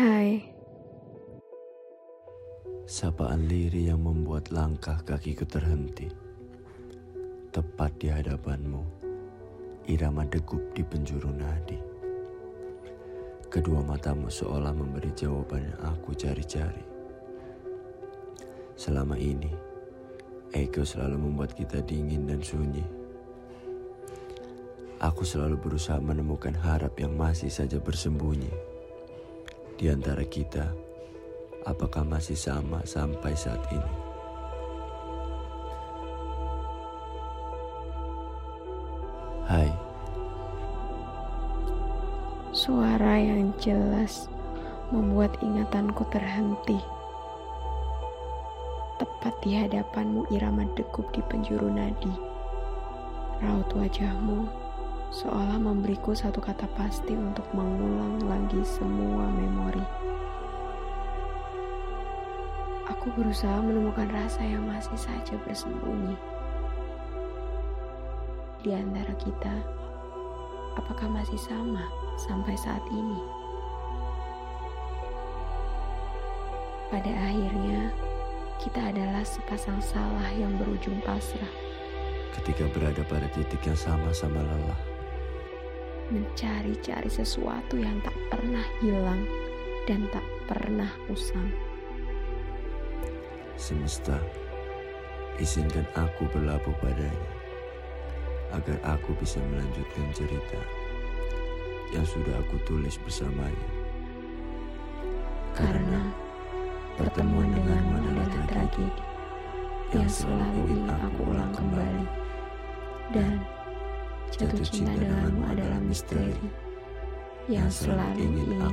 Hai. Sapaan liri yang membuat langkah kakiku terhenti. Tepat di hadapanmu, irama degup di penjuru nadi. Kedua matamu seolah memberi jawaban yang aku cari-cari. Selama ini, ego selalu membuat kita dingin dan sunyi. Aku selalu berusaha menemukan harap yang masih saja bersembunyi. Di antara kita, apakah masih sama sampai saat ini? Hai, Suara yang jelas membuat ingatanku terhenti. Tepat di hadapanmu irama degup di penjuru nadi. Raut wajahmu seolah memberiku satu kata pasti untuk mengulang lagi semua memori. Aku berusaha menemukan rasa yang masih saja bersembunyi. Di antara kita, apakah masih sama sampai saat ini? Pada akhirnya, kita adalah sepasang salah yang berujung pasrah, ketika berada pada titik yang sama-sama lelah, mencari-cari sesuatu yang tak pernah hilang dan tak pernah usang. semesta, izinkan aku berlabuh padanya, agar aku bisa melanjutkan cerita yang sudah aku tulis bersamanya. Karena pertemuan denganmu adalah tragedi yang selalu ingin aku ulang kembali. Dan jatuh cinta denganmu adalah misteri yang selalu ingin.